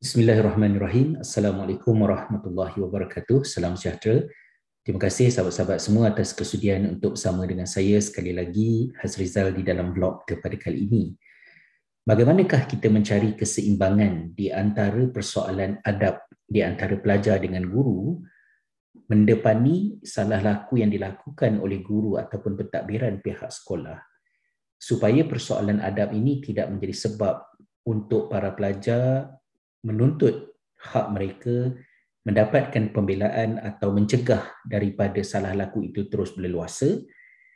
Bismillahirrahmanirrahim. Assalamualaikum warahmatullahi wabarakatuh. Salam sejahtera. Terima kasih sahabat-sahabat semua atas kesudian untuk bersama dengan saya sekali lagi Hazrizal di dalam vlog pada kali ini. Bagaimanakah kita mencari keseimbangan di antara persoalan adab di antara pelajar dengan guru mendepani salah laku yang dilakukan oleh guru ataupun pentadbiran pihak sekolah supaya persoalan adab ini tidak menjadi sebab untuk para pelajar menuntut hak mereka mendapatkan pembelaan atau mencegah daripada salah laku itu terus berleluasa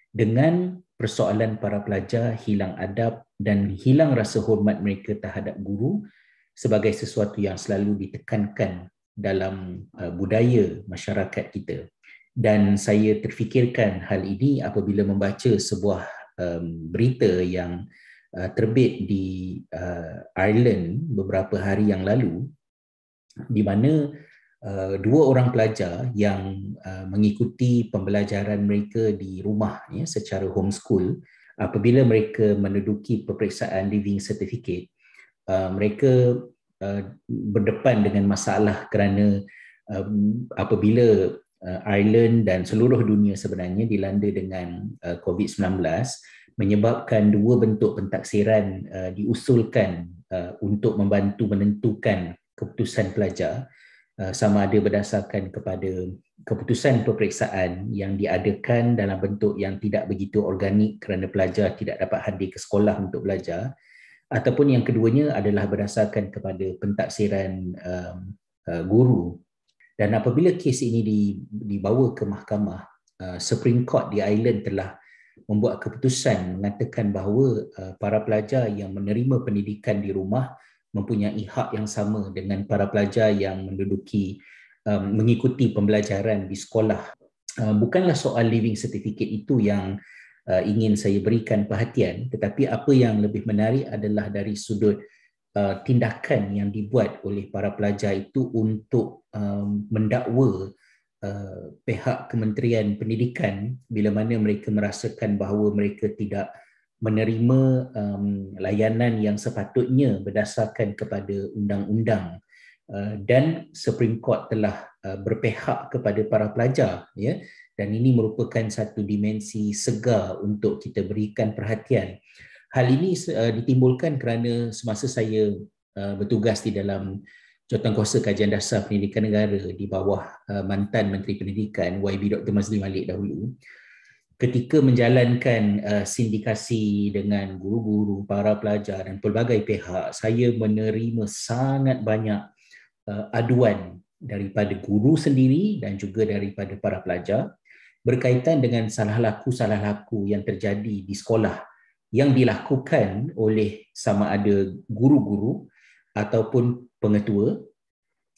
dengan persoalan para pelajar hilang adab dan hilang rasa hormat mereka terhadap guru sebagai sesuatu yang selalu ditekankan dalam uh, budaya masyarakat kita. Dan saya terfikirkan hal ini apabila membaca sebuah um, berita yang Uh, terbit di uh, Ireland beberapa hari yang lalu di mana uh, dua orang pelajar yang uh, mengikuti pembelajaran mereka di rumah ya secara homeschool apabila mereka menduduki peperiksaan living certificate uh, mereka uh, berdepan dengan masalah kerana um, apabila uh, Ireland dan seluruh dunia sebenarnya dilanda dengan uh, COVID-19 menyebabkan dua bentuk pentaksiran uh, diusulkan uh, untuk membantu menentukan keputusan pelajar uh, sama ada berdasarkan kepada keputusan peperiksaan yang diadakan dalam bentuk yang tidak begitu organik kerana pelajar tidak dapat hadir ke sekolah untuk belajar ataupun yang keduanya adalah berdasarkan kepada pentaksiran um, uh, guru. Dan apabila kes ini dibawa ke mahkamah uh, Supreme Court di Ireland telah membuat keputusan mengatakan bahawa uh, para pelajar yang menerima pendidikan di rumah mempunyai hak yang sama dengan para pelajar yang menduduki um, mengikuti pembelajaran di sekolah. Uh, bukanlah soal living certificate itu yang uh, ingin saya berikan perhatian tetapi apa yang lebih menarik adalah dari sudut tindakan yang dibuat oleh para pelajar itu untuk um, mendakwa Uh, pihak Kementerian Pendidikan bila mana mereka merasakan bahawa mereka tidak menerima um, layanan yang sepatutnya berdasarkan kepada undang-undang uh, dan Supreme Court telah uh, berpihak kepada para pelajar ya dan ini merupakan satu dimensi segar untuk kita berikan perhatian. Hal ini uh, ditimbulkan kerana semasa saya uh, bertugas di dalam Jawatankuasa Kajian Dasar Pendidikan Negara di bawah uh, mantan Menteri Pendidikan YB Dr. Mazli Malik dahulu ketika menjalankan uh, sindikasi dengan guru-guru, para pelajar dan pelbagai pihak saya menerima sangat banyak uh, aduan daripada guru sendiri dan juga daripada para pelajar berkaitan dengan salah laku-salah laku yang terjadi di sekolah yang dilakukan oleh sama ada guru-guru ataupun pengetua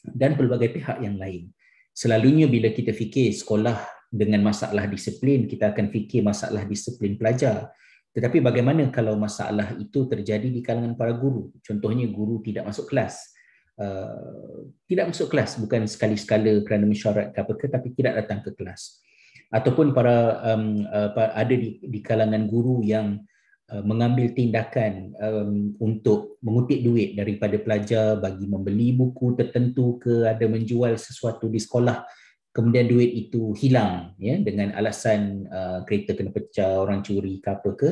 dan pelbagai pihak yang lain. Selalunya bila kita fikir sekolah dengan masalah disiplin, kita akan fikir masalah disiplin pelajar. Tetapi bagaimana kalau masalah itu terjadi di kalangan para guru? Contohnya guru tidak masuk kelas. Uh, tidak masuk kelas bukan sekali-sekala kerana mesyuarat ke apa ke tapi tidak datang ke kelas. Ataupun para um, uh, ada di, di kalangan guru yang Uh, mengambil tindakan um, untuk mengutip duit daripada pelajar bagi membeli buku tertentu ke ada menjual sesuatu di sekolah kemudian duit itu hilang ya dengan alasan uh, kereta kena pecah orang curi ke apa ke.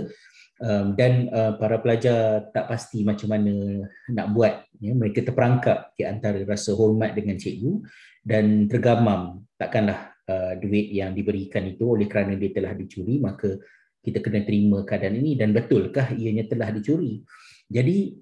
Um, dan uh, para pelajar tak pasti macam mana nak buat ya. Mereka terperangkap di antara rasa hormat dengan cikgu dan tergamam takkanlah uh, duit yang diberikan itu oleh kerana dia telah dicuri maka kita kena terima keadaan ini dan betulkah ianya telah dicuri. Jadi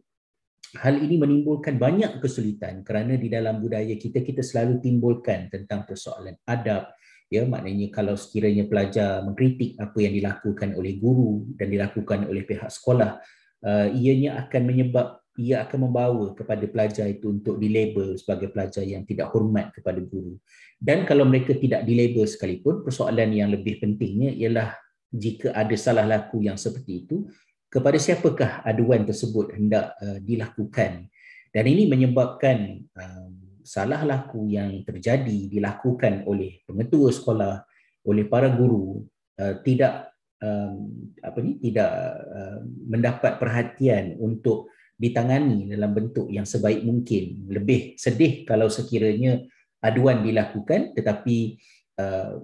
hal ini menimbulkan banyak kesulitan kerana di dalam budaya kita kita selalu timbulkan tentang persoalan adab ya maknanya kalau sekiranya pelajar mengkritik apa yang dilakukan oleh guru dan dilakukan oleh pihak sekolah uh, ianya akan menyebab ia akan membawa kepada pelajar itu untuk dilabel sebagai pelajar yang tidak hormat kepada guru. Dan kalau mereka tidak dilabel sekalipun, persoalan yang lebih pentingnya ialah jika ada salah laku yang seperti itu kepada siapakah aduan tersebut hendak uh, dilakukan dan ini menyebabkan um, salah laku yang terjadi dilakukan oleh pengetua sekolah oleh para guru uh, tidak um, apa ni tidak uh, mendapat perhatian untuk ditangani dalam bentuk yang sebaik mungkin. Lebih sedih kalau sekiranya aduan dilakukan tetapi uh,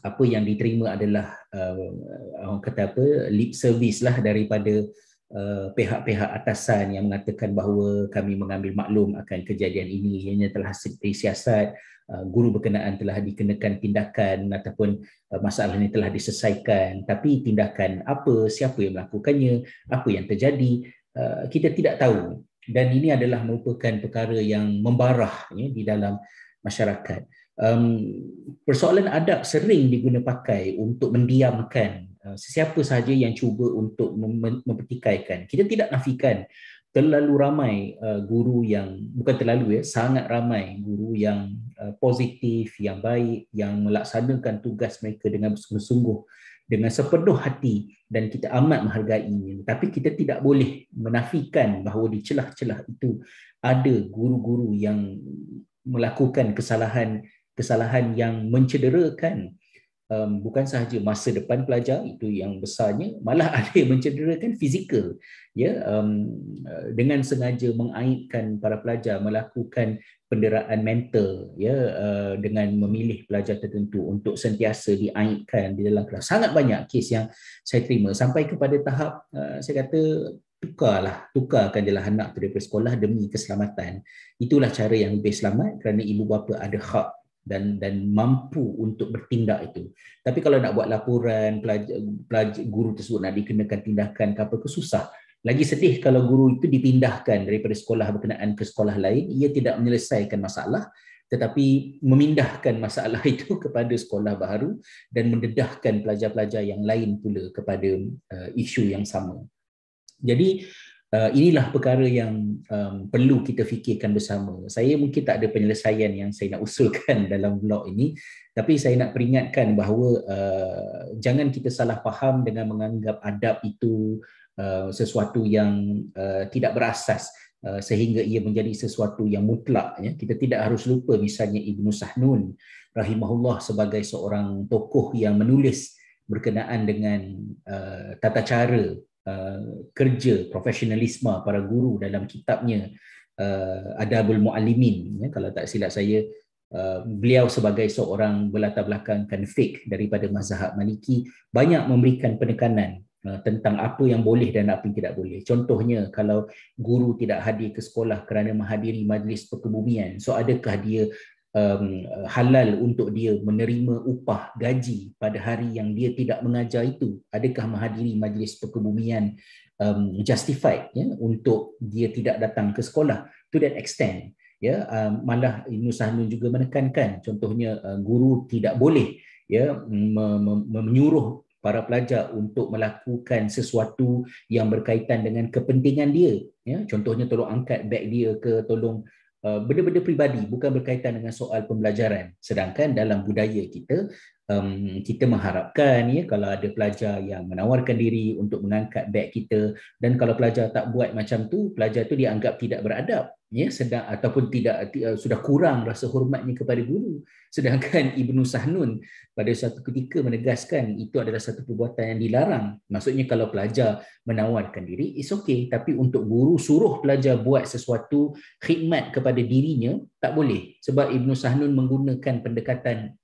apa yang diterima adalah uh, orang kata apa lip service lah daripada uh, pihak-pihak atasan yang mengatakan bahawa kami mengambil maklum akan kejadian ini. Ianya telah disiasat uh, guru berkenaan telah dikenakan tindakan ataupun uh, masalah ini telah diselesaikan. Tapi tindakan apa siapa yang melakukannya apa yang terjadi uh, kita tidak tahu. Dan ini adalah merupakan perkara yang membarah ya, di dalam masyarakat um, persoalan adab sering diguna pakai untuk mendiamkan uh, sesiapa sahaja yang cuba untuk mem- mempertikaikan. Kita tidak nafikan terlalu ramai uh, guru yang bukan terlalu ya, sangat ramai guru yang uh, positif, yang baik, yang melaksanakan tugas mereka dengan bersungguh-sungguh dengan sepenuh hati dan kita amat menghargainya. Tapi kita tidak boleh menafikan bahawa di celah-celah itu ada guru-guru yang melakukan kesalahan kesalahan yang mencederakan um, bukan sahaja masa depan pelajar itu yang besarnya malah ada yang mencederakan fizikal ya um, uh, dengan sengaja mengaitkan para pelajar melakukan penderaan mental ya uh, dengan memilih pelajar tertentu untuk sentiasa diaitkan di dalam kelas. Sangat banyak kes yang saya terima. Sampai kepada tahap uh, saya kata tukarlah tukarkan jelah anak daripada sekolah demi keselamatan itulah cara yang lebih selamat kerana ibu bapa ada hak dan dan mampu untuk bertindak itu. Tapi kalau nak buat laporan pelajar, pelajar guru tersebut nak dikenakan tindakan ke apa ke susah. Lagi sedih kalau guru itu dipindahkan daripada sekolah berkenaan ke sekolah lain, ia tidak menyelesaikan masalah tetapi memindahkan masalah itu kepada sekolah baru dan mendedahkan pelajar-pelajar yang lain pula kepada uh, isu yang sama. Jadi Uh, inilah perkara yang um, perlu kita fikirkan bersama. Saya mungkin tak ada penyelesaian yang saya nak usulkan dalam blog ini, tapi saya nak peringatkan bahawa uh, jangan kita salah faham dengan menganggap adab itu uh, sesuatu yang uh, tidak berasas uh, sehingga ia menjadi sesuatu yang mutlak. Ya. Kita tidak harus lupa misalnya Ibnu Sahnun rahimahullah sebagai seorang tokoh yang menulis berkenaan dengan uh, tata cara Uh, kerja profesionalisme para guru dalam kitabnya uh, Adabul Muallimin ya kalau tak silap saya uh, beliau sebagai seorang berlatar belakangkan fiqh daripada mazhab Maliki banyak memberikan penekanan uh, tentang apa yang boleh dan apa yang tidak boleh. Contohnya kalau guru tidak hadir ke sekolah kerana menghadiri majlis perkebumian so adakah dia um, halal untuk dia menerima upah gaji pada hari yang dia tidak mengajar itu? Adakah menghadiri majlis perkebumian um, justified ya untuk dia tidak datang ke sekolah to that extent ya. Um, malah Ibn Sahnun juga menekankan contohnya uh, guru tidak boleh ya menyuruh para pelajar untuk melakukan sesuatu yang berkaitan dengan kepentingan dia ya. Contohnya tolong angkat beg dia ke tolong Uh, benda-benda peribadi bukan berkaitan dengan soal pembelajaran. Sedangkan dalam budaya kita um, kita mengharapkan ya kalau ada pelajar yang menawarkan diri untuk mengangkat beg kita dan kalau pelajar tak buat macam tu pelajar tu dianggap tidak beradab ya sedang ataupun tidak uh, sudah kurang rasa hormatnya kepada guru. Sedangkan Ibnu Sahnun pada satu ketika menegaskan itu adalah satu perbuatan yang dilarang. Maksudnya kalau pelajar menawarkan diri is okay. Tapi untuk guru suruh pelajar buat sesuatu khidmat kepada dirinya tak boleh. Sebab Ibnu Sahnun menggunakan pendekatan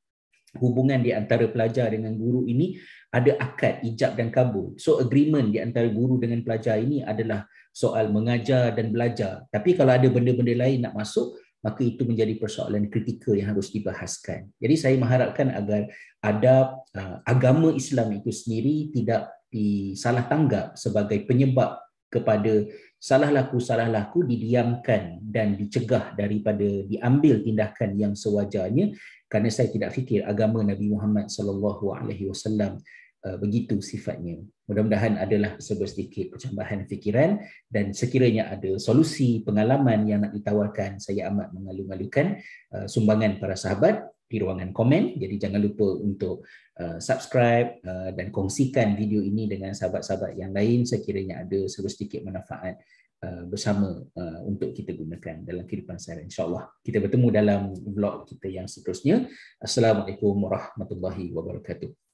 hubungan di antara pelajar dengan guru ini ada akad ijab dan kabul so agreement di antara guru dengan pelajar ini adalah soal mengajar dan belajar. Tapi kalau ada benda-benda lain nak masuk, maka itu menjadi persoalan kritikal yang harus dibahaskan. Jadi saya mengharapkan agar ada uh, agama Islam itu sendiri tidak disalah tanggap sebagai penyebab kepada salah laku salah laku didiamkan dan dicegah daripada diambil tindakan yang sewajarnya kerana saya tidak fikir agama Nabi Muhammad sallallahu alaihi wasallam Uh, begitu sifatnya. Mudah-mudahan adalah sedikit percambahan fikiran dan sekiranya ada solusi pengalaman yang nak ditawarkan, saya amat mengalu-alukan uh, sumbangan para sahabat di ruangan komen. Jadi jangan lupa untuk uh, subscribe uh, dan kongsikan video ini dengan sahabat-sahabat yang lain sekiranya ada sedikit manfaat uh, bersama uh, untuk kita gunakan dalam kehidupan seharian. InsyaAllah kita bertemu dalam vlog kita yang seterusnya. Assalamualaikum warahmatullahi wabarakatuh.